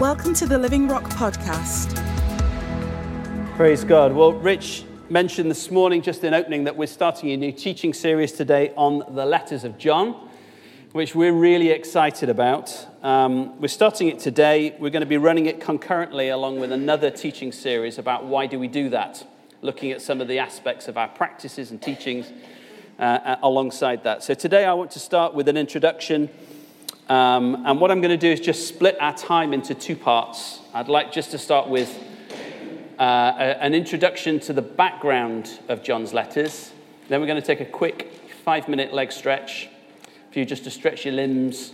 Welcome to the Living Rock Podcast. Praise God. Well, Rich mentioned this morning, just in opening, that we're starting a new teaching series today on the letters of John, which we're really excited about. Um, we're starting it today. We're going to be running it concurrently along with another teaching series about why do we do that, looking at some of the aspects of our practices and teachings uh, alongside that. So today I want to start with an introduction um, and what I'm going to do is just split our time into two parts. I'd like just to start with uh, a, an introduction to the background of John's letters. Then we're going to take a quick five minute leg stretch for you just to stretch your limbs,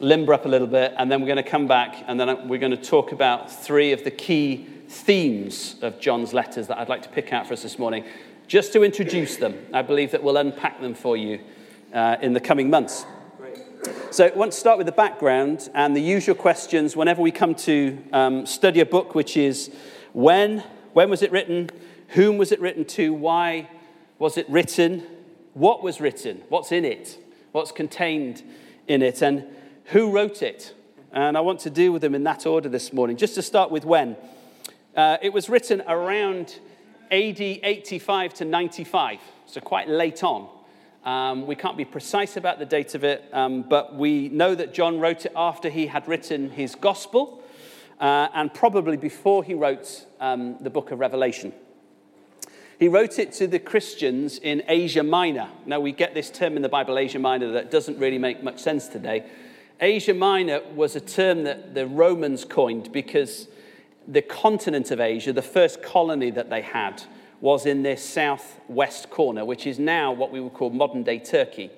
limber up a little bit, and then we're going to come back and then we're going to talk about three of the key themes of John's letters that I'd like to pick out for us this morning. Just to introduce them, I believe that we'll unpack them for you uh, in the coming months. So, I want to start with the background and the usual questions whenever we come to um, study a book, which is when, when was it written, whom was it written to, why was it written, what was written, what's in it, what's contained in it, and who wrote it. And I want to deal with them in that order this morning. Just to start with when. Uh, it was written around AD 85 to 95, so quite late on. Um, we can't be precise about the date of it, um, but we know that John wrote it after he had written his gospel uh, and probably before he wrote um, the book of Revelation. He wrote it to the Christians in Asia Minor. Now, we get this term in the Bible, Asia Minor, that doesn't really make much sense today. Asia Minor was a term that the Romans coined because the continent of Asia, the first colony that they had, was in this southwest corner, which is now what we would call modern day Turkey.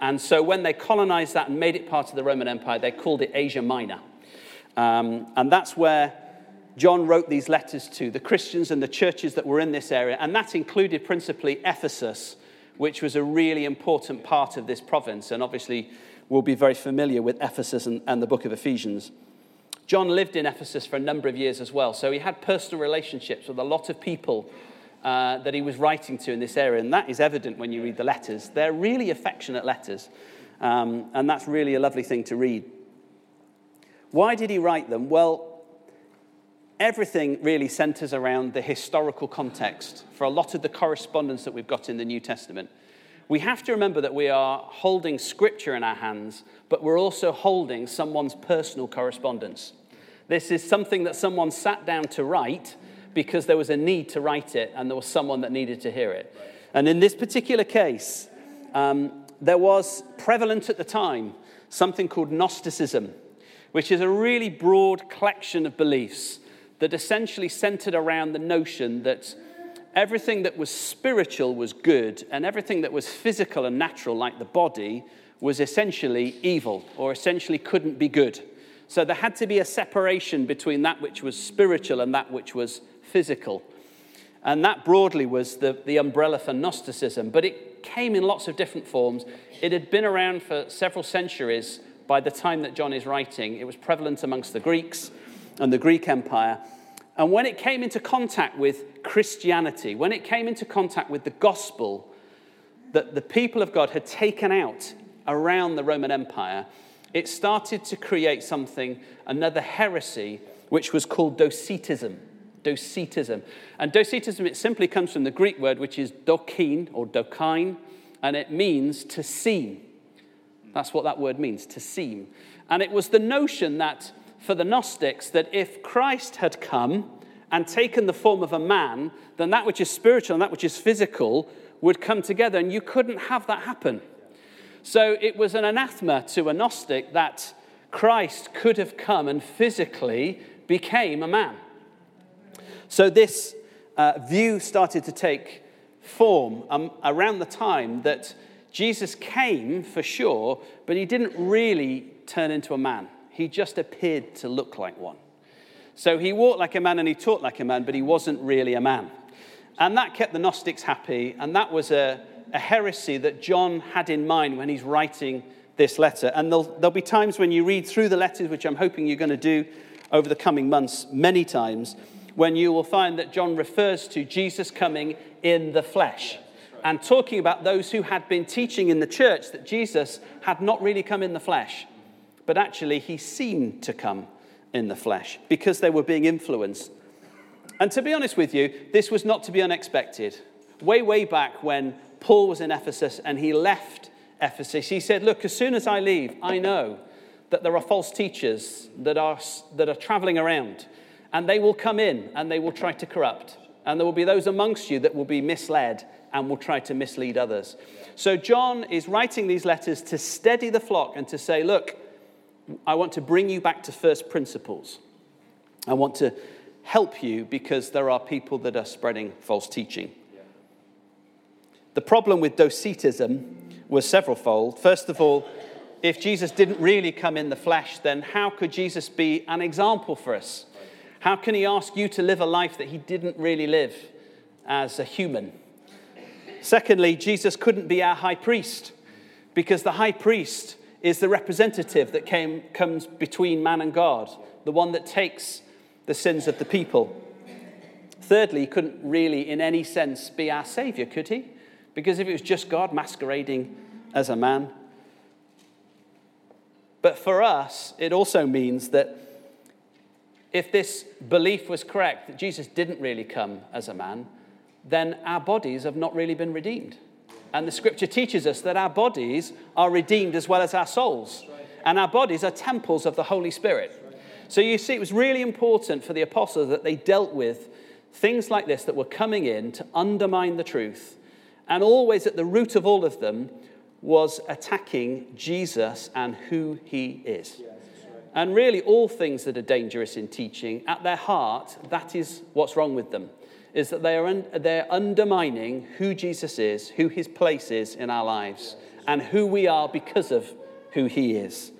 And so when they colonized that and made it part of the Roman Empire, they called it Asia Minor. Um, and that's where John wrote these letters to the Christians and the churches that were in this area. And that included principally Ephesus, which was a really important part of this province. And obviously, we'll be very familiar with Ephesus and, and the book of Ephesians. John lived in Ephesus for a number of years as well. So he had personal relationships with a lot of people uh, that he was writing to in this area. And that is evident when you read the letters. They're really affectionate letters. Um, and that's really a lovely thing to read. Why did he write them? Well, everything really centers around the historical context for a lot of the correspondence that we've got in the New Testament. We have to remember that we are holding scripture in our hands, but we're also holding someone's personal correspondence. This is something that someone sat down to write, because there was a need to write it and there was someone that needed to hear it. And in this particular case, um, there was prevalent at the time something called Gnosticism, which is a really broad collection of beliefs that essentially centered around the notion that everything that was spiritual was good and everything that was physical and natural, like the body, was essentially evil or essentially couldn't be good. So there had to be a separation between that which was spiritual and that which was physical. And that broadly was the, the umbrella for Gnosticism, but it came in lots of different forms. It had been around for several centuries by the time that John is writing. It was prevalent amongst the Greeks and the Greek Empire. And when it came into contact with Christianity, when it came into contact with the gospel that the people of God had taken out around the Roman Empire, it started to create something, another heresy, which was called Docetism. Docetism. And Docetism, it simply comes from the Greek word, which is dokein or dokein, and it means to seem. That's what that word means, to seem. And it was the notion that for the Gnostics, that if Christ had come and taken the form of a man, then that which is spiritual and that which is physical would come together, and you couldn't have that happen. So it was an anathema to a Gnostic that Christ could have come and physically became a man. So this uh, view started to take form um, around the time that Jesus came for sure, but he didn't really turn into a man. He just appeared to look like one. So he walked like a man and he talked like a man, but he wasn't really a man. And that kept the Gnostics happy, and that was a, a heresy that John had in mind when he's writing this letter. And there'll, there'll be times when you read through the letters, which I'm hoping you're going to do over the coming months, many times, when you will find that John refers to Jesus coming in the flesh and talking about those who had been teaching in the church that Jesus had not really come in the flesh, but actually he seemed to come in the flesh because they were being influenced. And to be honest with you, this was not to be unexpected. Way, way back when Paul was in Ephesus and he left Ephesus, he said, Look, as soon as I leave, I know that there are false teachers that are, that are traveling around, and they will come in and they will try to corrupt. And there will be those amongst you that will be misled and will try to mislead others. So John is writing these letters to steady the flock and to say, Look, I want to bring you back to first principles. I want to help you because there are people that are spreading false teaching. The problem with Docetism was severalfold. First of all, if Jesus didn't really come in the flesh, then how could Jesus be an example for us? How can he ask you to live a life that he didn't really live as a human? Secondly, Jesus couldn't be our high priest because the high priest is the representative that came, comes between man and God, the one that takes the sins of the people. Thirdly, he couldn't really, in any sense, be our Savior, could he? Because if it was just God masquerading as a man. But for us, it also means that if this belief was correct, that Jesus didn't really come as a man, then our bodies have not really been redeemed. And the scripture teaches us that our bodies are redeemed as well as our souls. And our bodies are temples of the Holy Spirit. So you see, it was really important for the apostles that they dealt with things like this that were coming in to undermine the truth. And always at the root of all of them was attacking Jesus and who he is. And really, all things that are dangerous in teaching, at their heart, that is what's wrong with them is that they are un- they're undermining who Jesus is, who his place is in our lives, and who we are because of who he is.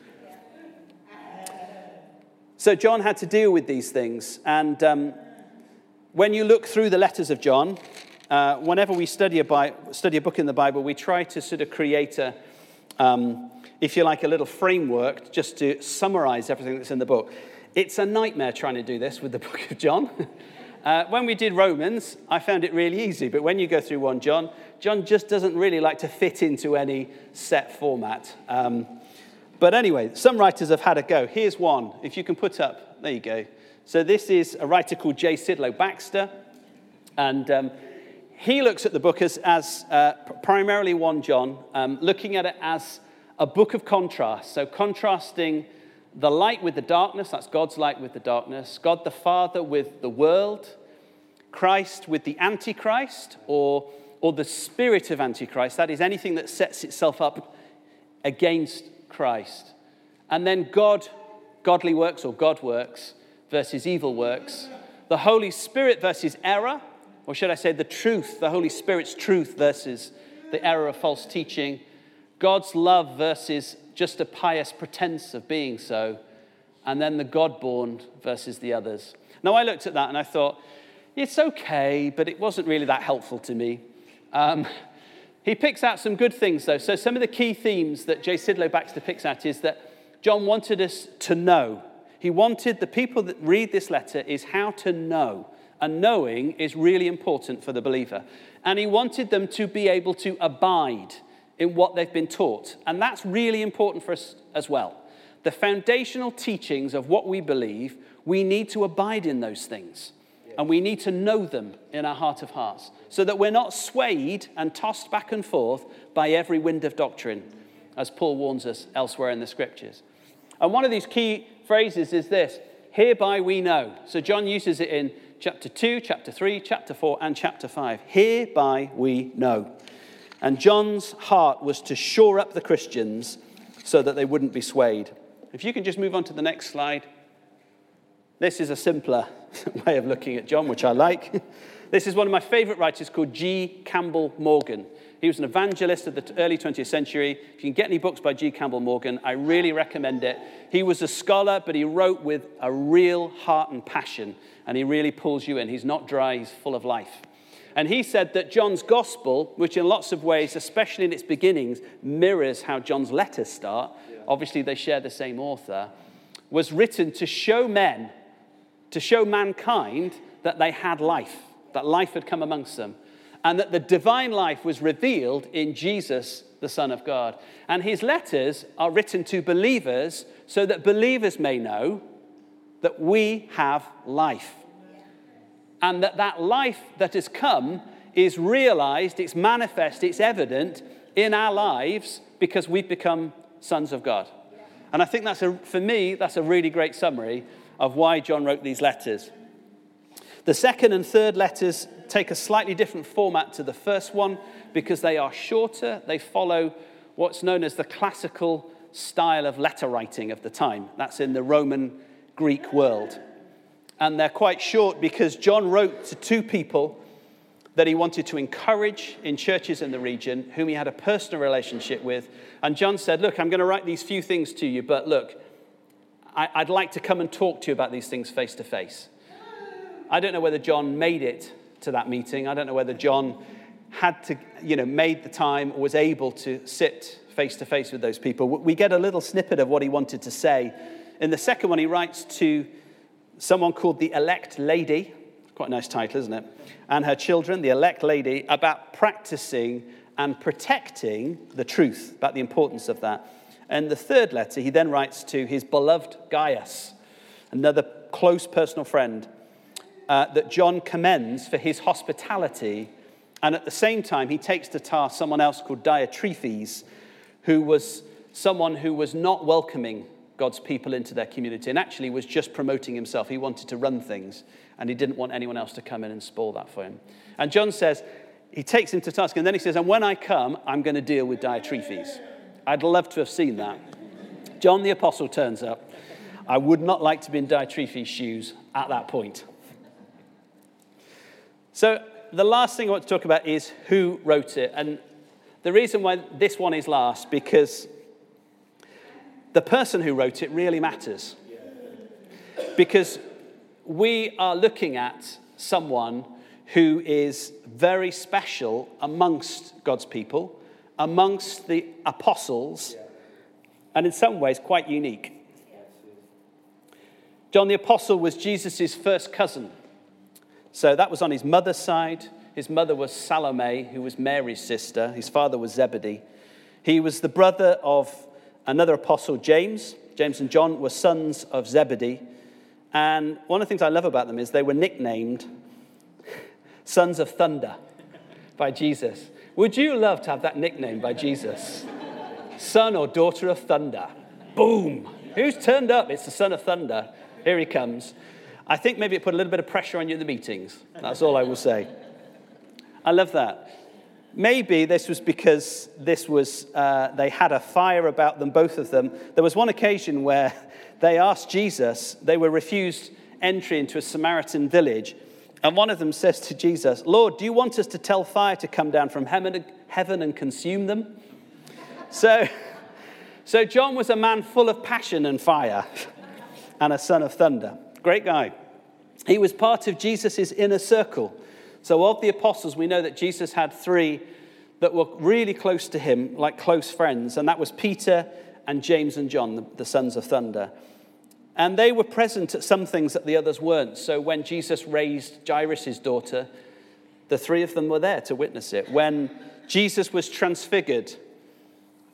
So John had to deal with these things. And um, when you look through the letters of John, uh, whenever we study a, Bi- study a book in the Bible, we try to sort of create a, um, if you like, a little framework just to summarize everything that's in the book. It's a nightmare trying to do this with the book of John. Uh, when we did Romans, I found it really easy, but when you go through 1 John, John just doesn't really like to fit into any set format. Um, but anyway, some writers have had a go. Here's one, if you can put up, there you go. So this is a writer called J. Sidlow Baxter, and um, he looks at the book as, as uh, primarily 1 John, um, looking at it as a book of contrast, so contrasting the light with the darkness, that's God's light with the darkness, God the Father with the world, Christ with the Antichrist, or, or the spirit of Antichrist, that is anything that sets itself up against Christ. And then God, godly works or God works versus evil works. The Holy Spirit versus error, or should I say the truth, the Holy Spirit's truth versus the error of false teaching. God's love versus just a pious pretense of being so, and then the God born versus the others. Now, I looked at that and I thought, it's okay, but it wasn't really that helpful to me. Um, he picks out some good things, though. So, some of the key themes that J. Sidlow Baxter picks out is that John wanted us to know. He wanted the people that read this letter is how to know. And knowing is really important for the believer. And he wanted them to be able to abide in what they've been taught. And that's really important for us as well. The foundational teachings of what we believe, we need to abide in those things. And we need to know them in our heart of hearts so that we're not swayed and tossed back and forth by every wind of doctrine, as Paul warns us elsewhere in the scriptures. And one of these key phrases is this hereby we know. So John uses it in chapter 2, chapter 3, chapter 4, and chapter 5. Hereby we know. And John's heart was to shore up the Christians so that they wouldn't be swayed. If you can just move on to the next slide. This is a simpler way of looking at John, which I like. This is one of my favorite writers called G. Campbell Morgan. He was an evangelist of the early 20th century. If you can get any books by G. Campbell Morgan, I really recommend it. He was a scholar, but he wrote with a real heart and passion, and he really pulls you in. He's not dry, he's full of life. And he said that John's gospel, which in lots of ways, especially in its beginnings, mirrors how John's letters start, yeah. obviously they share the same author, was written to show men, to show mankind that they had life, that life had come amongst them, and that the divine life was revealed in Jesus, the Son of God. And his letters are written to believers so that believers may know that we have life. And that that life that has come is realized, it's manifest, it's evident in our lives because we've become sons of God. And I think that's a, for me, that's a really great summary of why John wrote these letters. The second and third letters take a slightly different format to the first one because they are shorter. They follow what's known as the classical style of letter writing of the time. That's in the Roman Greek world. And they're quite short because John wrote to two people that he wanted to encourage in churches in the region, whom he had a personal relationship with. And John said, Look, I'm going to write these few things to you, but look, I, would like to come and talk to you about these things face to face. I don't know whether John made it to that meeting. I don't know whether John had to, you know, made the time or was able to sit face to face with those people. We get a little snippet of what he wanted to say. In the second one, he writes to someone called the elect lady. Quite a nice title, isn't it? and her children, the elect lady, about practicing and protecting the truth, about the importance of that. And the third letter, he then writes to his beloved Gaius, another close personal friend, uh, that John commends for his hospitality. And at the same time, he takes to task someone else called Diotrephes, who was someone who was not welcoming God's people into their community and actually was just promoting himself. He wanted to run things and he didn't want anyone else to come in and spoil that for him. And John says, he takes him to task, and then he says, And when I come, I'm going to deal with Diotrephes. I'd love to have seen that. John the Apostle turns up. I would not like to be in Diotrephes' shoes at that point. So, the last thing I want to talk about is who wrote it. And the reason why this one is last, because the person who wrote it really matters. Because we are looking at someone who is very special amongst God's people, amongst the apostles, and in some ways quite unique. John the Apostle was Jesus' first cousin. So that was on his mother's side. His mother was Salome, who was Mary's sister. His father was Zebedee. He was the brother of another apostle, James. James and John were sons of Zebedee. And one of the things I love about them is they were nicknamed Sons of Thunder by Jesus. Would you love to have that nickname by Jesus? Son or daughter of thunder. Boom. Who's turned up? It's the son of thunder. Here he comes. I think maybe it put a little bit of pressure on you in the meetings. That's all I will say. I love that. Maybe this was because this was, uh, they had a fire about them, both of them. There was one occasion where they asked Jesus, they were refused entry into a Samaritan village. And one of them says to Jesus, Lord, do you want us to tell fire to come down from heaven and consume them? So, so John was a man full of passion and fire and a son of thunder. Great guy. He was part of Jesus' inner circle. So, of the apostles, we know that Jesus had three that were really close to him, like close friends, and that was Peter and James and John, the, the sons of thunder. And they were present at some things that the others weren't. So, when Jesus raised Jairus' daughter, the three of them were there to witness it. When Jesus was transfigured,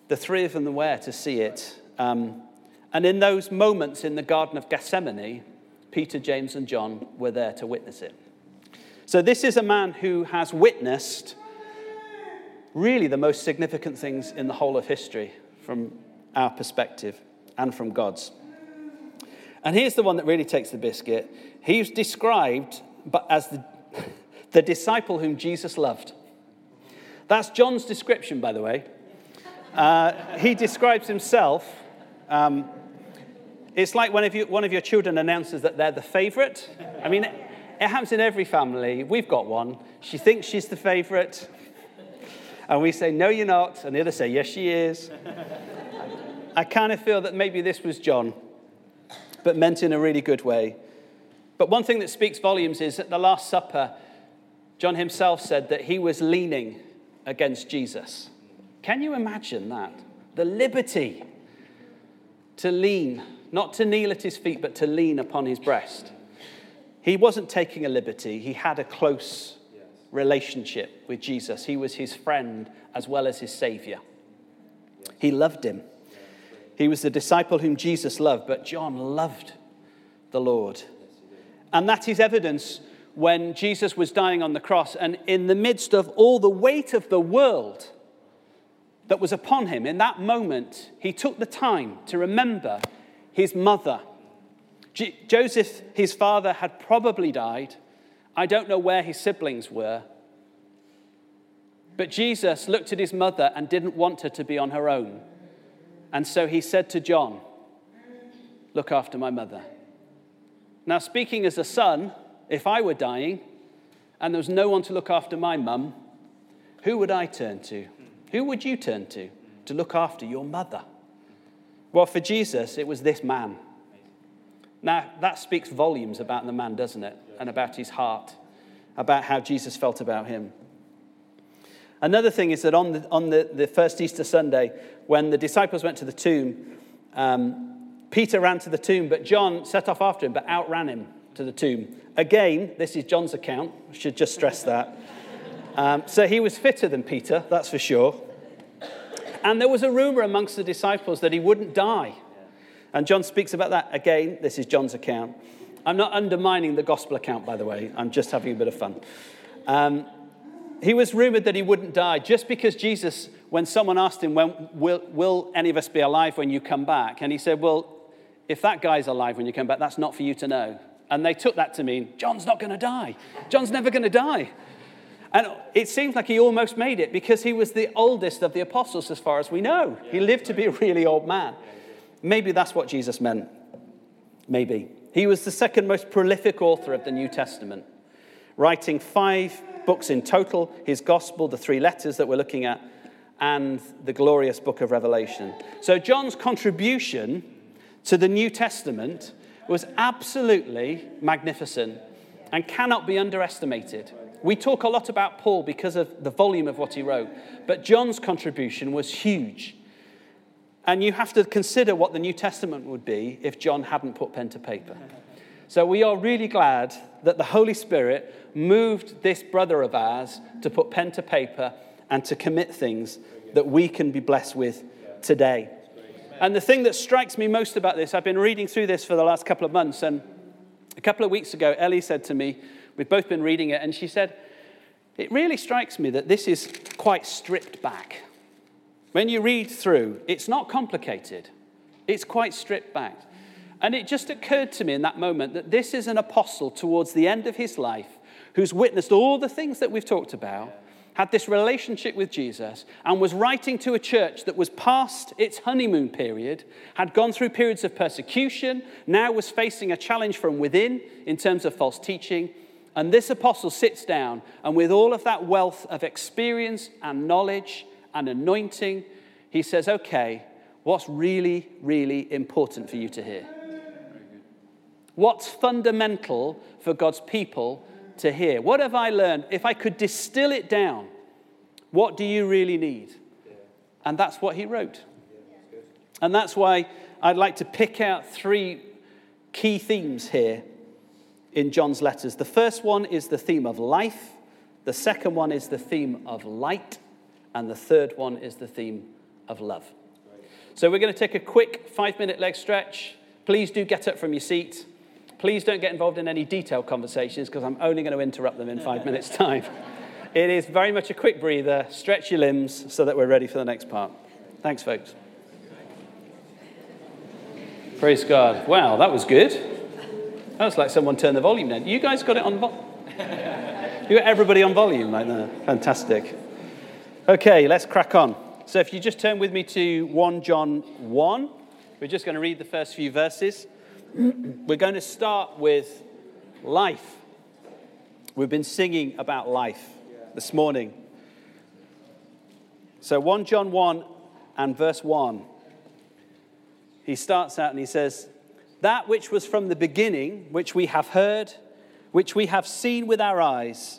the three of them were there to see it. Um, and in those moments in the Garden of Gethsemane, Peter, James, and John were there to witness it. So, this is a man who has witnessed really the most significant things in the whole of history from our perspective and from God's. And here's the one that really takes the biscuit. He's described as the, the disciple whom Jesus loved. That's John's description, by the way. Uh, he describes himself. Um, it's like when you, one of your children announces that they're the favorite. I mean, it happens in every family. We've got one. She thinks she's the favorite. And we say, No, you're not. And the other say, Yes, she is. I kind of feel that maybe this was John, but meant in a really good way. But one thing that speaks volumes is at the Last Supper, John himself said that he was leaning against Jesus. Can you imagine that? The liberty to lean, not to kneel at his feet, but to lean upon his breast. He wasn't taking a liberty, he had a close relationship with Jesus. He was his friend as well as his savior. He loved him. He was the disciple whom Jesus loved, but John loved the Lord. And that is evidence when Jesus was dying on the cross, and in the midst of all the weight of the world that was upon him, in that moment, he took the time to remember his mother. J- Joseph, his father, had probably died. I don't know where his siblings were. But Jesus looked at his mother and didn't want her to be on her own. And so he said to John, Look after my mother. Now, speaking as a son, if I were dying and there was no one to look after my mum, who would I turn to? Who would you turn to to look after your mother? Well, for Jesus, it was this man. Now, that speaks volumes about the man, doesn't it? And about his heart, about how Jesus felt about him. Another thing is that on the, on the, the first Easter Sunday, when the disciples went to the tomb, um, Peter ran to the tomb, but John set off after him, but outran him to the tomb. Again, this is John's account. I should just stress that. Um, so he was fitter than Peter, that's for sure. And there was a rumor amongst the disciples that he wouldn't die. And John speaks about that. Again, this is John's account. I'm not undermining the gospel account, by the way. I'm just having a bit of fun. Um, he was rumored that he wouldn't die just because Jesus, when someone asked him, when, will, will any of us be alive when you come back? And he said, Well, if that guy's alive when you come back, that's not for you to know. And they took that to mean, John's not going to die. John's never going to die. And it seems like he almost made it because he was the oldest of the apostles, as far as we know. He lived to be a really old man. Maybe that's what Jesus meant. Maybe. He was the second most prolific author of the New Testament, writing five books in total his gospel, the three letters that we're looking at, and the glorious book of Revelation. So, John's contribution to the New Testament was absolutely magnificent and cannot be underestimated. We talk a lot about Paul because of the volume of what he wrote, but John's contribution was huge. And you have to consider what the New Testament would be if John hadn't put pen to paper. So we are really glad that the Holy Spirit moved this brother of ours to put pen to paper and to commit things that we can be blessed with today. And the thing that strikes me most about this, I've been reading through this for the last couple of months, and a couple of weeks ago, Ellie said to me, we've both been reading it, and she said, It really strikes me that this is quite stripped back. When you read through, it's not complicated, it's quite stripped back. And it just occurred to me in that moment that this is an apostle towards the end of his life who's witnessed all the things that we've talked about had this relationship with Jesus and was writing to a church that was past its honeymoon period, had gone through periods of persecution, now was facing a challenge from within in terms of false teaching. And this apostle sits down and, with all of that wealth of experience and knowledge and anointing, he says, Okay, what's really, really important for you to hear? What's fundamental for God's people to hear? What have I learned? If I could distill it down, what do you really need? And that's what he wrote. And that's why I'd like to pick out three key themes here in John's letters. The first one is the theme of life, the second one is the theme of light, and the third one is the theme of love. So we're going to take a quick five minute leg stretch. Please do get up from your seat. Please don't get involved in any detailed conversations because I'm only going to interrupt them in five minutes' time. It is very much a quick breather. Stretch your limbs so that we're ready for the next part. Thanks, folks. Praise God. Wow, that was good. That was like someone turned the volume down. You guys got it on volume? you got everybody on volume like that. Fantastic. Okay, let's crack on. So if you just turn with me to 1 John 1, we're just going to read the first few verses. We're going to start with life. We've been singing about life this morning. So 1 John 1 and verse 1. He starts out and he says, That which was from the beginning, which we have heard, which we have seen with our eyes,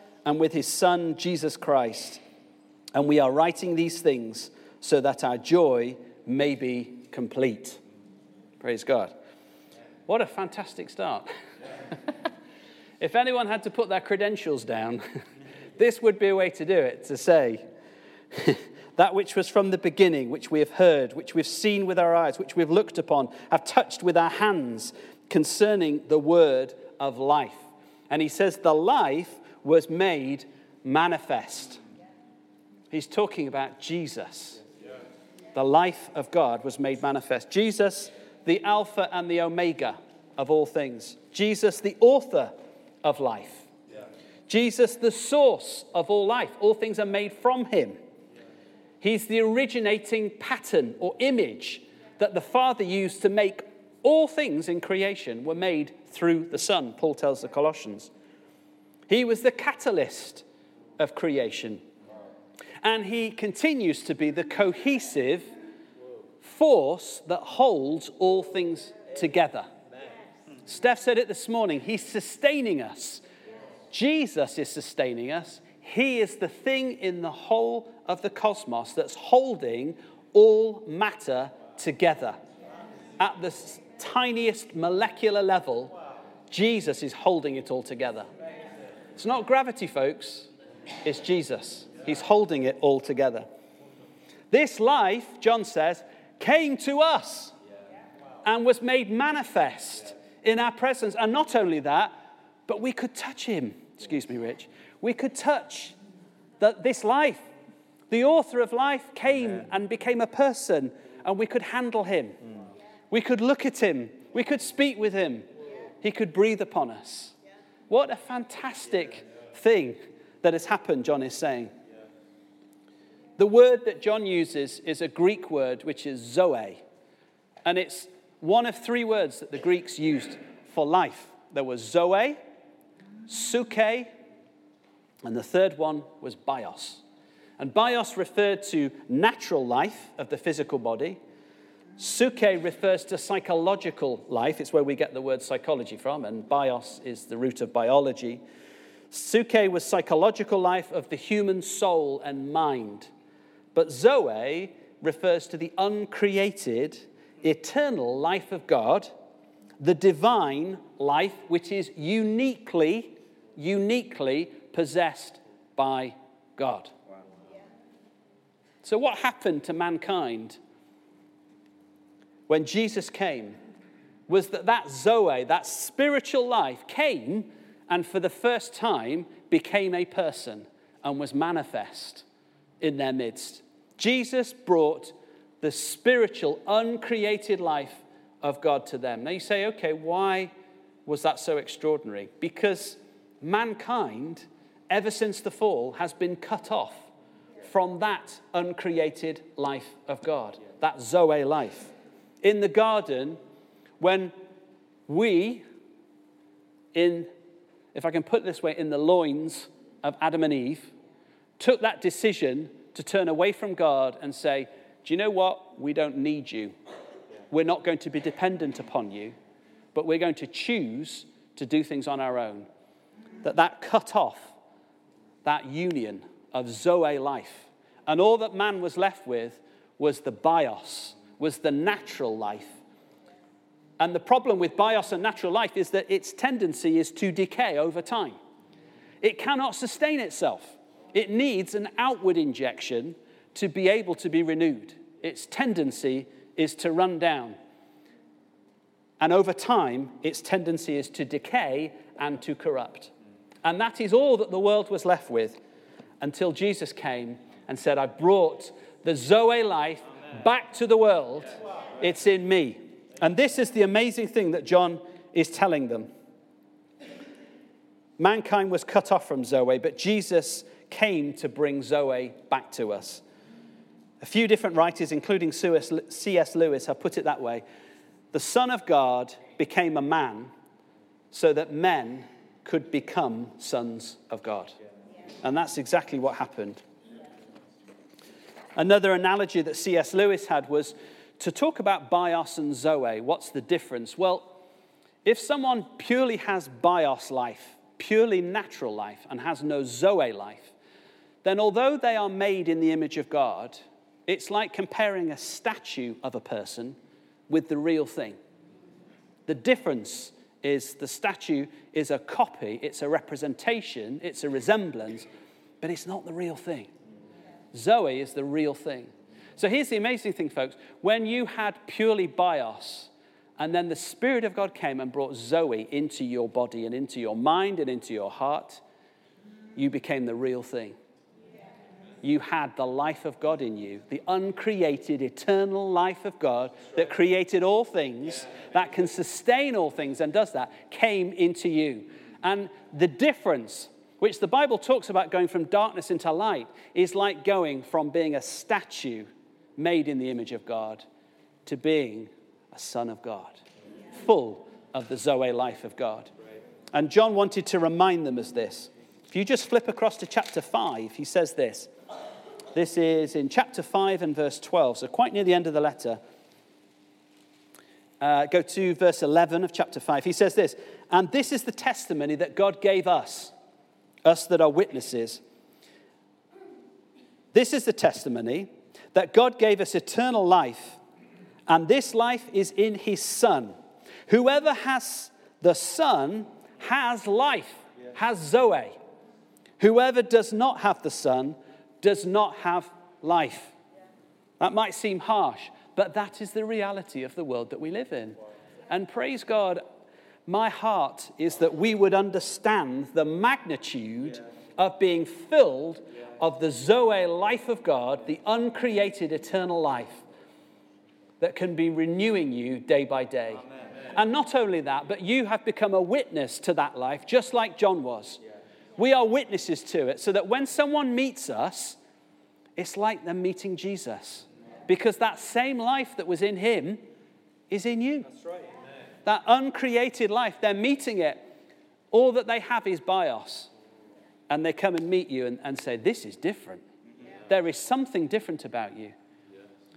and with his Son, Jesus Christ. And we are writing these things so that our joy may be complete. Praise God. What a fantastic start. if anyone had to put their credentials down, this would be a way to do it to say, that which was from the beginning, which we have heard, which we've seen with our eyes, which we've looked upon, have touched with our hands concerning the word of life. And he says, the life was made manifest. He's talking about Jesus. The life of God was made manifest. Jesus, the Alpha and the Omega of all things. Jesus, the author of life. Jesus, the source of all life. All things are made from him. He's the originating pattern or image that the Father used to make all things in creation were made through the Son, Paul tells the Colossians. He was the catalyst of creation. And he continues to be the cohesive force that holds all things together. Steph said it this morning. He's sustaining us. Jesus is sustaining us. He is the thing in the whole of the cosmos that's holding all matter together. At the tiniest molecular level, Jesus is holding it all together. It's not gravity, folks, it's Jesus. He's holding it all together. This life, John says, came to us and was made manifest in our presence. And not only that, but we could touch him. Excuse me, Rich we could touch that this life, the author of life, came and became a person, and we could handle him. Mm. We could look at him. We could speak with him. He could breathe upon us. What a fantastic thing that has happened, John is saying. The word that John uses is a Greek word which is zoe, and it's one of three words that the Greeks used for life. There was zoe, suke, and the third one was bios. And bios referred to natural life of the physical body. Suke refers to psychological life. It's where we get the word psychology from, and bios is the root of biology. Suke was psychological life of the human soul and mind. But Zoe refers to the uncreated, eternal life of God, the divine life, which is uniquely, uniquely possessed by God. So, what happened to mankind when Jesus came was that that Zoe, that spiritual life, came and for the first time became a person and was manifest in their midst. Jesus brought the spiritual, uncreated life of God to them. Now you say, okay, why was that so extraordinary? Because mankind ever since the fall, has been cut off from that uncreated life of God, that Zoe life. In the garden, when we, in, if I can put this way, in the loins of Adam and Eve, took that decision to turn away from God and say, Do you know what? We don't need you. We're not going to be dependent upon you, but we're going to choose to do things on our own. That that cut off that union of Zoe life. And all that man was left with was the bios, was the natural life. And the problem with bios and natural life is that its tendency is to decay over time. It cannot sustain itself. It needs an outward injection to be able to be renewed. Its tendency is to run down. And over time, its tendency is to decay and to corrupt. And that is all that the world was left with until Jesus came and said, I brought the Zoe life back to the world. It's in me. And this is the amazing thing that John is telling them. Mankind was cut off from Zoe, but Jesus came to bring Zoe back to us. A few different writers, including C.S. Lewis, have put it that way The Son of God became a man so that men could become sons of God. And that's exactly what happened. Another analogy that C.S. Lewis had was to talk about bios and zoe, what's the difference? Well, if someone purely has bios life, purely natural life, and has no zoe life, then although they are made in the image of God, it's like comparing a statue of a person with the real thing. The difference is the statue is a copy, it's a representation, it's a resemblance, but it's not the real thing. Zoe is the real thing. So here's the amazing thing, folks. When you had purely bios, and then the Spirit of God came and brought Zoe into your body and into your mind and into your heart, you became the real thing you had the life of God in you, the uncreated, eternal life of God that created all things, that can sustain all things and does that, came into you. And the difference, which the Bible talks about going from darkness into light, is like going from being a statue made in the image of God to being a son of God, full of the Zoe life of God. And John wanted to remind them of this. If you just flip across to chapter 5, he says this. This is in chapter 5 and verse 12, so quite near the end of the letter. Uh, go to verse 11 of chapter 5. He says this And this is the testimony that God gave us, us that are witnesses. This is the testimony that God gave us eternal life, and this life is in his Son. Whoever has the Son has life, has Zoe. Whoever does not have the Son does not have life. That might seem harsh, but that is the reality of the world that we live in. And praise God, my heart is that we would understand the magnitude of being filled of the Zoe life of God, the uncreated eternal life that can be renewing you day by day. And not only that, but you have become a witness to that life, just like John was. We are witnesses to it, so that when someone meets us, it's like them meeting Jesus. Because that same life that was in him is in you. Right. That uncreated life, they're meeting it. All that they have is bios. And they come and meet you and, and say, This is different. Yeah. There is something different about you.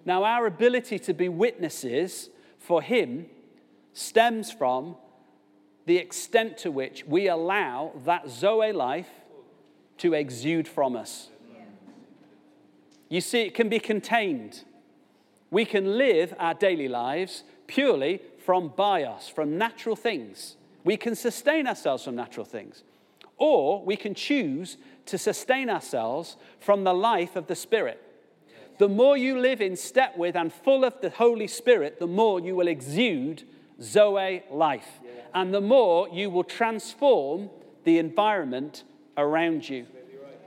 Now, our ability to be witnesses for him stems from the extent to which we allow that Zoe life to exude from us. You see, it can be contained. We can live our daily lives purely from bios, from natural things. We can sustain ourselves from natural things. Or we can choose to sustain ourselves from the life of the Spirit. The more you live in step with and full of the Holy Spirit, the more you will exude Zoe life. And the more you will transform the environment around you.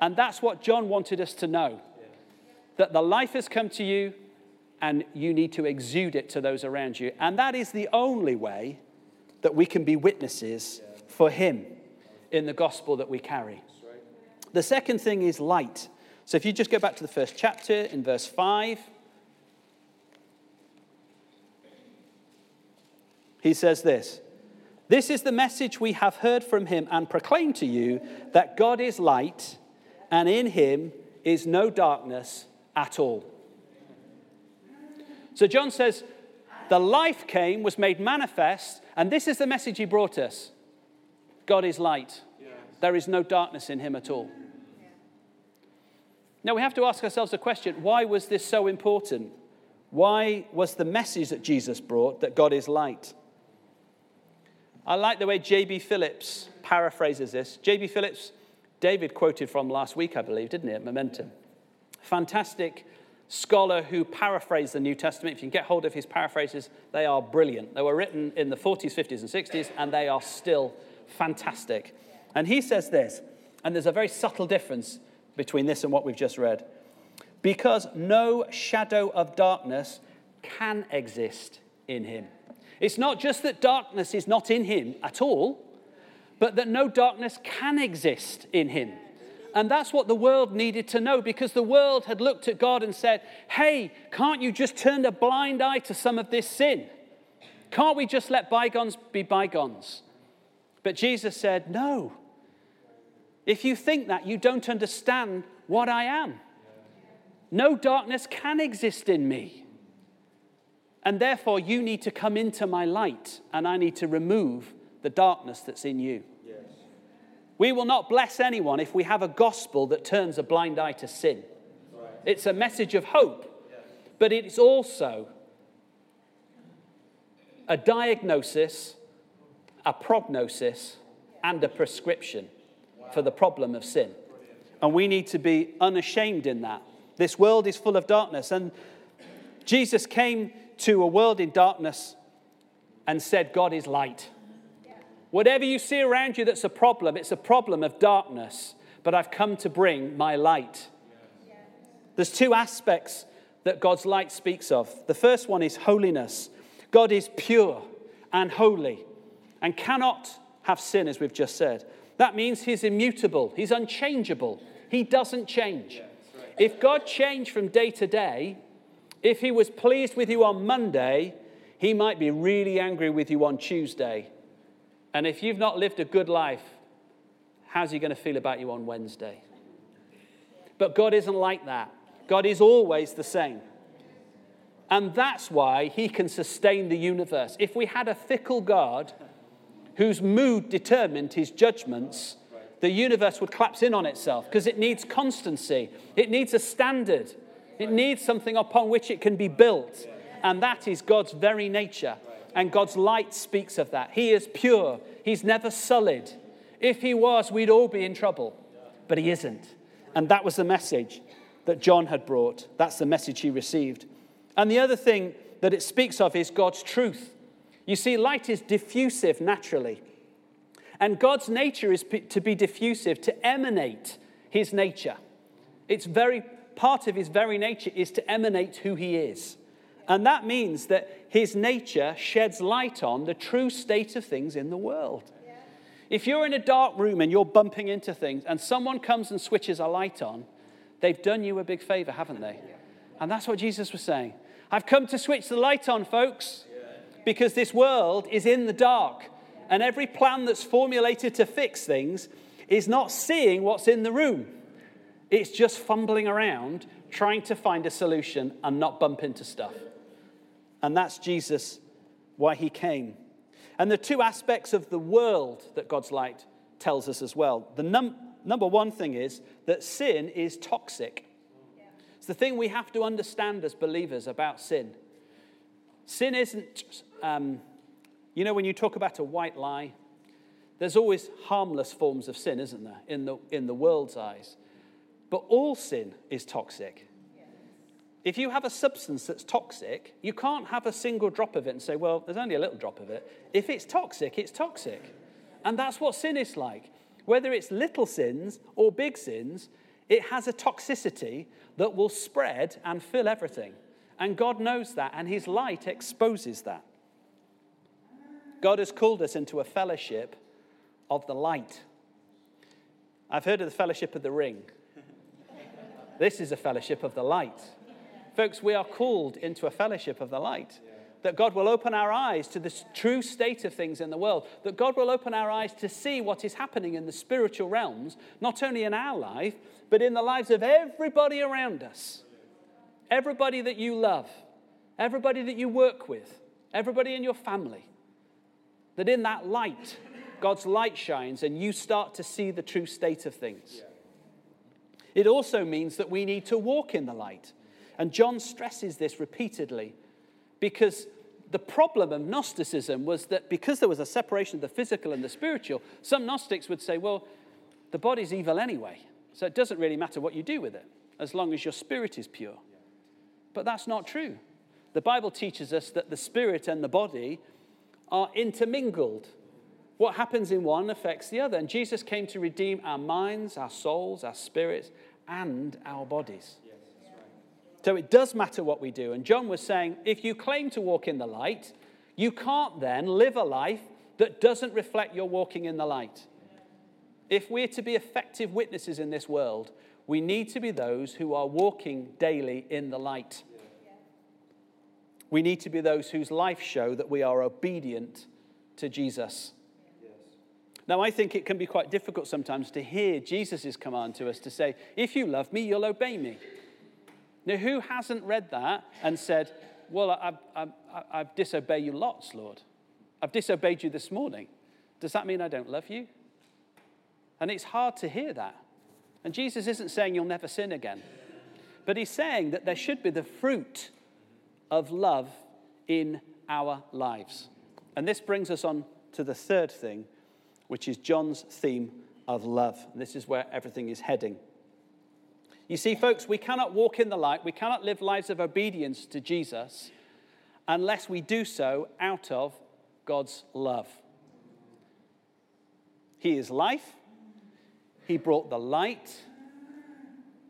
And that's what John wanted us to know that the life has come to you and you need to exude it to those around you. And that is the only way that we can be witnesses for Him in the gospel that we carry. The second thing is light. So if you just go back to the first chapter in verse 5, he says this This is the message we have heard from him and proclaim to you that God is light, and in him is no darkness at all. So John says, the life came, was made manifest, and this is the message he brought us God is light. There is no darkness in him at all. Now we have to ask ourselves a question why was this so important? Why was the message that Jesus brought that God is light? I like the way J.B. Phillips paraphrases this. J.B. Phillips, David quoted from last week, I believe, didn't he, at Momentum? fantastic scholar who paraphrased the New Testament. If you can get hold of his paraphrases, they are brilliant. They were written in the 40s, 50s, and 60s, and they are still fantastic. And he says this, and there's a very subtle difference between this and what we've just read. Because no shadow of darkness can exist in him. It's not just that darkness is not in him at all, but that no darkness can exist in him. And that's what the world needed to know because the world had looked at God and said, Hey, can't you just turn a blind eye to some of this sin? Can't we just let bygones be bygones? But Jesus said, No. If you think that, you don't understand what I am. No darkness can exist in me. And therefore, you need to come into my light, and I need to remove the darkness that's in you. We will not bless anyone if we have a gospel that turns a blind eye to sin. Right. It's a message of hope, but it's also a diagnosis, a prognosis, and a prescription wow. for the problem of sin. And we need to be unashamed in that. This world is full of darkness. And Jesus came to a world in darkness and said, God is light. Whatever you see around you that's a problem, it's a problem of darkness, but I've come to bring my light. There's two aspects that God's light speaks of. The first one is holiness. God is pure and holy and cannot have sin, as we've just said. That means he's immutable, he's unchangeable, he doesn't change. If God changed from day to day, if he was pleased with you on Monday, he might be really angry with you on Tuesday. And if you've not lived a good life, how's he going to feel about you on Wednesday? But God isn't like that. God is always the same. And that's why he can sustain the universe. If we had a fickle God whose mood determined his judgments, the universe would collapse in on itself because it needs constancy, it needs a standard, it needs something upon which it can be built. And that is God's very nature. And God's light speaks of that. He is pure, He's never sullied. If He was, we'd all be in trouble. But He isn't. And that was the message that John had brought. That's the message he received. And the other thing that it speaks of is God's truth. You see, light is diffusive naturally. And God's nature is to be diffusive, to emanate his nature. It's very part of his very nature is to emanate who he is. And that means that his nature sheds light on the true state of things in the world. If you're in a dark room and you're bumping into things and someone comes and switches a light on, they've done you a big favor, haven't they? And that's what Jesus was saying. I've come to switch the light on, folks, because this world is in the dark. And every plan that's formulated to fix things is not seeing what's in the room. It's just fumbling around trying to find a solution and not bump into stuff. And that's Jesus, why he came. And the two aspects of the world that God's light tells us as well. The num- number one thing is that sin is toxic. It's the thing we have to understand as believers about sin. Sin isn't, um, you know, when you talk about a white lie, there's always harmless forms of sin, isn't there, in the, in the world's eyes. But all sin is toxic. If you have a substance that's toxic, you can't have a single drop of it and say, well, there's only a little drop of it. If it's toxic, it's toxic. And that's what sin is like. Whether it's little sins or big sins, it has a toxicity that will spread and fill everything. And God knows that, and His light exposes that. God has called us into a fellowship of the light. I've heard of the fellowship of the ring. This is a fellowship of the light. Folks, we are called into a fellowship of the light. That God will open our eyes to the true state of things in the world. That God will open our eyes to see what is happening in the spiritual realms, not only in our life, but in the lives of everybody around us. Everybody that you love, everybody that you work with, everybody in your family. That in that light, God's light shines and you start to see the true state of things. It also means that we need to walk in the light. And John stresses this repeatedly because the problem of Gnosticism was that because there was a separation of the physical and the spiritual, some Gnostics would say, well, the body's evil anyway. So it doesn't really matter what you do with it, as long as your spirit is pure. But that's not true. The Bible teaches us that the spirit and the body are intermingled. What happens in one affects the other. And Jesus came to redeem our minds, our souls, our spirits, and our bodies. So it does matter what we do. And John was saying if you claim to walk in the light, you can't then live a life that doesn't reflect your walking in the light. If we're to be effective witnesses in this world, we need to be those who are walking daily in the light. We need to be those whose life show that we are obedient to Jesus. Now, I think it can be quite difficult sometimes to hear Jesus' command to us to say, If you love me, you'll obey me. Now, who hasn't read that and said, Well, I've, I've, I've disobeyed you lots, Lord. I've disobeyed you this morning. Does that mean I don't love you? And it's hard to hear that. And Jesus isn't saying you'll never sin again, but he's saying that there should be the fruit of love in our lives. And this brings us on to the third thing, which is John's theme of love. And this is where everything is heading. You see, folks, we cannot walk in the light, we cannot live lives of obedience to Jesus unless we do so out of God's love. He is life, He brought the light,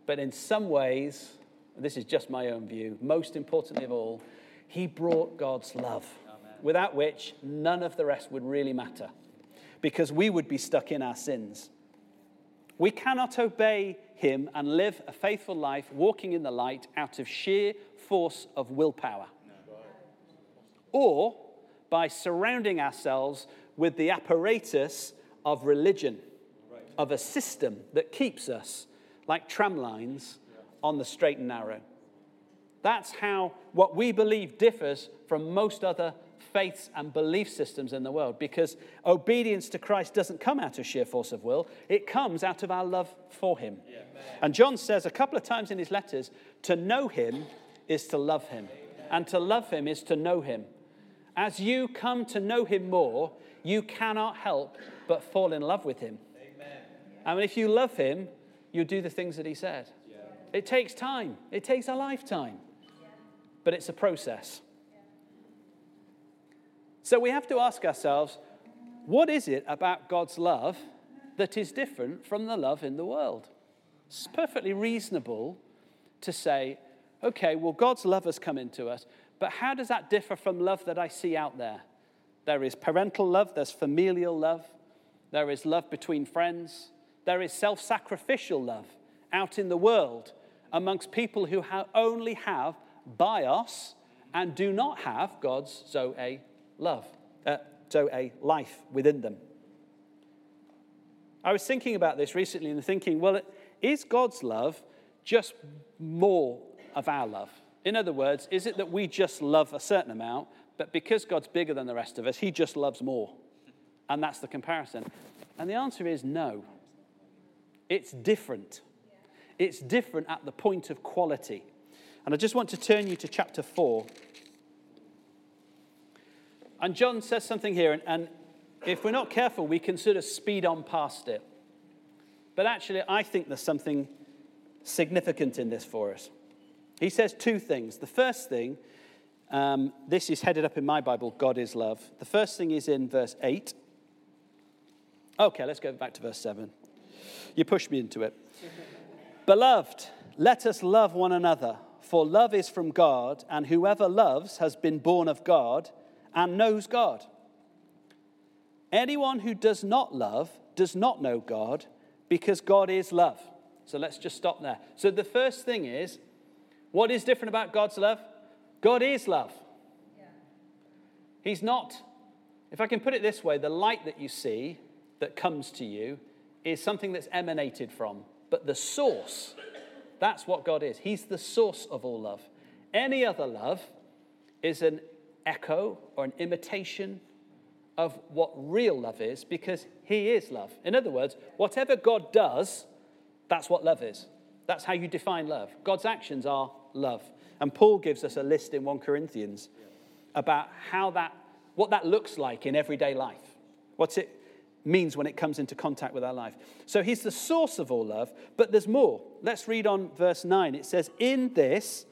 but in some ways, this is just my own view, most importantly of all, He brought God's love, Amen. without which none of the rest would really matter, because we would be stuck in our sins. We cannot obey him and live a faithful life walking in the light out of sheer force of willpower. Or by surrounding ourselves with the apparatus of religion, of a system that keeps us like tram lines on the straight and narrow. That's how what we believe differs from most other faiths and belief systems in the world because obedience to Christ doesn't come out of sheer force of will, it comes out of our love for Him. Yeah. And John says a couple of times in his letters to know Him is to love Him, and to love Him is to know Him. As you come to know Him more, you cannot help but fall in love with Him. Amen. mean, if you love Him, you do the things that He said. Yeah. It takes time, it takes a lifetime, but it's a process. So we have to ask ourselves what is it about God's love that is different from the love in the world? It's perfectly reasonable to say, okay, well, God's love has come into us, but how does that differ from love that I see out there? There is parental love, there's familial love, there is love between friends, there is self sacrificial love out in the world amongst people who only have bios and do not have God's Zoe love, uh, so a life within them. I was thinking about this recently and thinking, well, is God's love just more of our love? In other words, is it that we just love a certain amount, but because God's bigger than the rest of us, He just loves more? And that's the comparison. And the answer is no. It's different. It's different at the point of quality. And I just want to turn you to chapter 4 and John says something here, and, and if we're not careful, we can sort of speed on past it. But actually, I think there's something significant in this for us. He says two things. The first thing, um, this is headed up in my Bible, God is love. The first thing is in verse 8. Okay, let's go back to verse 7. You pushed me into it. Beloved, let us love one another, for love is from God, and whoever loves has been born of God and knows God. Anyone who does not love does not know God because God is love. So let's just stop there. So the first thing is what is different about God's love? God is love. He's not, if I can put it this way, the light that you see that comes to you is something that's emanated from, but the source, that's what God is. He's the source of all love. Any other love is an echo or an imitation of what real love is because he is love. In other words, whatever God does, that's what love is. That's how you define love. God's actions are love. And Paul gives us a list in 1 Corinthians about how that what that looks like in everyday life. What it means when it comes into contact with our life. So he's the source of all love, but there's more. Let's read on verse 9. It says, "In this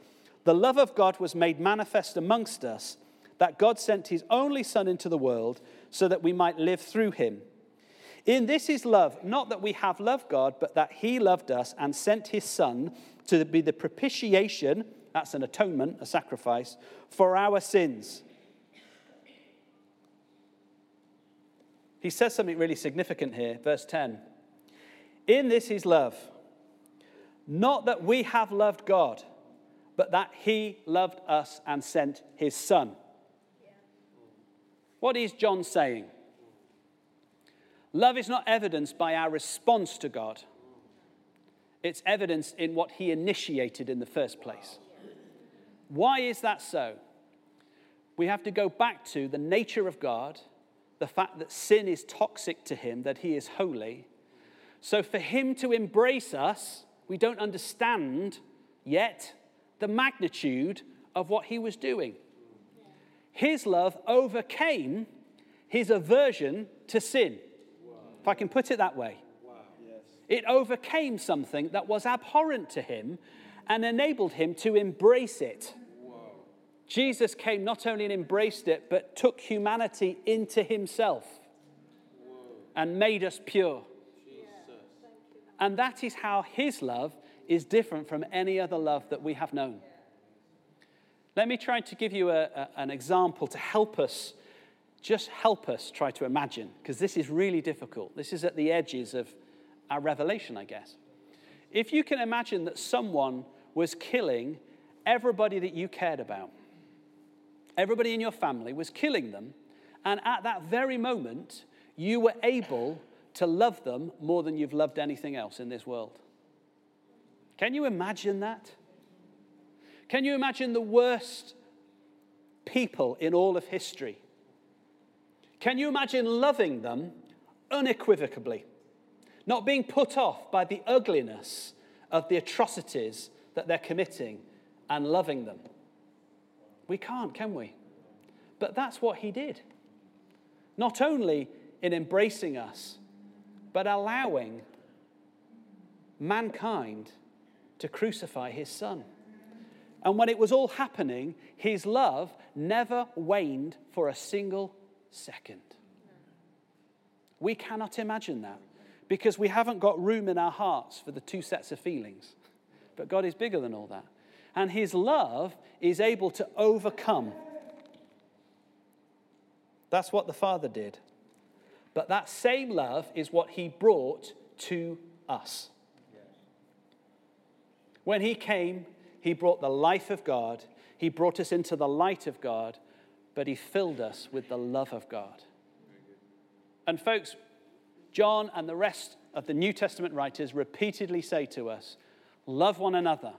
the love of God was made manifest amongst us." That God sent his only Son into the world so that we might live through him. In this is love, not that we have loved God, but that he loved us and sent his Son to be the propitiation, that's an atonement, a sacrifice, for our sins. He says something really significant here, verse 10. In this is love, not that we have loved God, but that he loved us and sent his Son. What is John saying? Love is not evidenced by our response to God, it's evidenced in what he initiated in the first place. Why is that so? we have to go back to the nature of God, the fact that sin is toxic to him, that he is holy. So for him to embrace us, we don't understand yet the magnitude of what he was doing. His love overcame his aversion to sin, if I can put it that way. It overcame something that was abhorrent to him and enabled him to embrace it. Jesus came not only and embraced it, but took humanity into himself and made us pure. And that is how his love is different from any other love that we have known. Let me try to give you a, a, an example to help us, just help us try to imagine, because this is really difficult. This is at the edges of our revelation, I guess. If you can imagine that someone was killing everybody that you cared about, everybody in your family was killing them, and at that very moment, you were able to love them more than you've loved anything else in this world. Can you imagine that? Can you imagine the worst people in all of history? Can you imagine loving them unequivocally, not being put off by the ugliness of the atrocities that they're committing and loving them? We can't, can we? But that's what he did. Not only in embracing us, but allowing mankind to crucify his son. And when it was all happening, his love never waned for a single second. We cannot imagine that because we haven't got room in our hearts for the two sets of feelings. But God is bigger than all that and his love is able to overcome. That's what the Father did. But that same love is what he brought to us. When he came, he brought the life of God, he brought us into the light of God, but he filled us with the love of God. And, folks, John and the rest of the New Testament writers repeatedly say to us, Love one another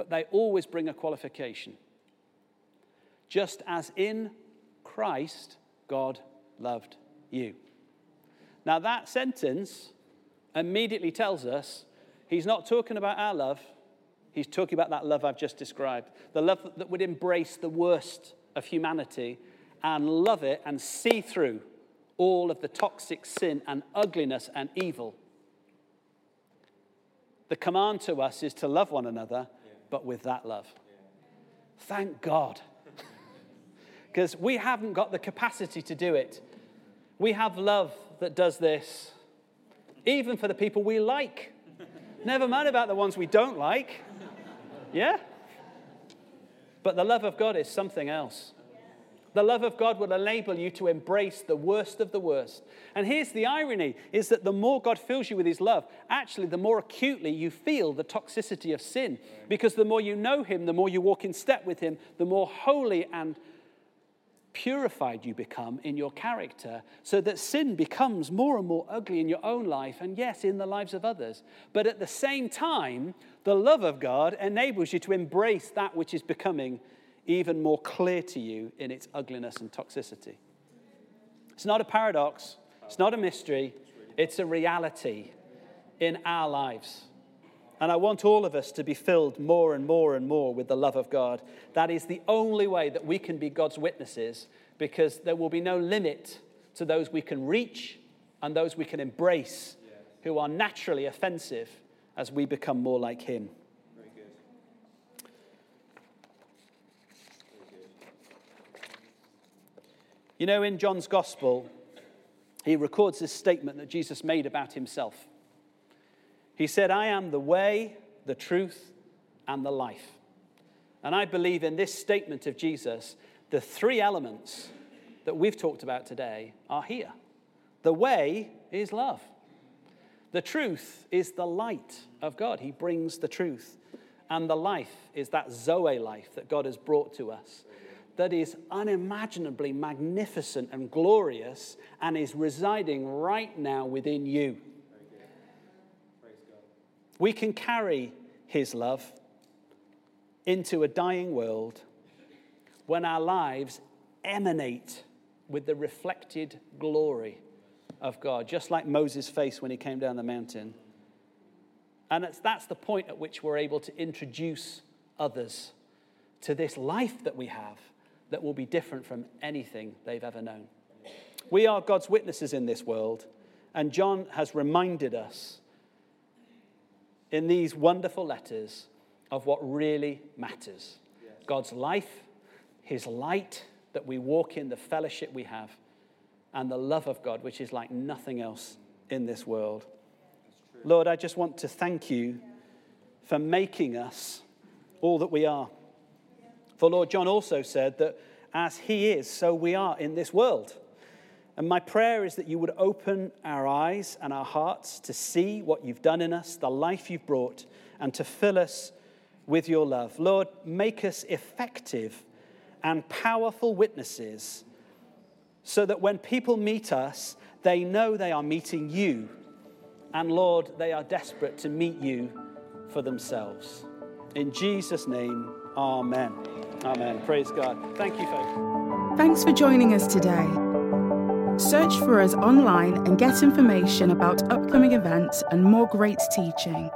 but they always bring a qualification. Just as in Christ, God loved you. Now, that sentence immediately tells us he's not talking about our love, he's talking about that love I've just described. The love that would embrace the worst of humanity and love it and see through all of the toxic sin and ugliness and evil. The command to us is to love one another but with that love. Thank God. Because we haven't got the capacity to do it. We have love that does this, even for the people we like. Never mind about the ones we don't like. Yeah? But the love of God is something else. The love of God will enable you to embrace the worst of the worst. And here's the irony is that the more God fills you with his love, actually the more acutely you feel the toxicity of sin. Because the more you know him, the more you walk in step with him, the more holy and purified you become in your character, so that sin becomes more and more ugly in your own life and, yes, in the lives of others. But at the same time, the love of God enables you to embrace that which is becoming even more clear to you in its ugliness and toxicity. It's not a paradox, it's not a mystery, it's a reality in our lives. And I want all of us to be filled more and more and more with the love of God. That is the only way that we can be God's witnesses because there will be no limit to those we can reach and those we can embrace who are naturally offensive as we become more like Him. You know, in John's Gospel, he records this statement that Jesus made about himself. He said, I am the way, the truth, and the life. And I believe in this statement of Jesus, the three elements that we've talked about today are here. The way is love. The truth is the light of God. He brings the truth. And the life is that Zoe life that God has brought to us that is unimaginably magnificent and glorious and is residing right now within you. We can carry His love into a dying world when our lives emanate with the reflected glory of God, just like Moses' face when he came down the mountain. And that's, the point at which we're able to introduce others to this life that we have that will be different from anything they've ever known. We are God's witnesses in this world, and John has reminded us in these wonderful letters of what really matters God's life, His light that we walk in, the fellowship we have, and the love of God, which is like nothing else in this world. Lord, I just want to thank you for making us all that we are. For Lord John also said that as he is, so we are in this world. And my prayer is that you would open our eyes and our hearts to see what you've done in us, the life you've brought, and to fill us with your love. Lord, make us effective and powerful witnesses so that when people meet us, they know they are meeting you. And Lord, they are desperate to meet you for themselves. In Jesus' name, amen. Amen. Praise God. Thank you, folks. Thanks for joining us today. Search for us online and get information about upcoming events and more great teaching.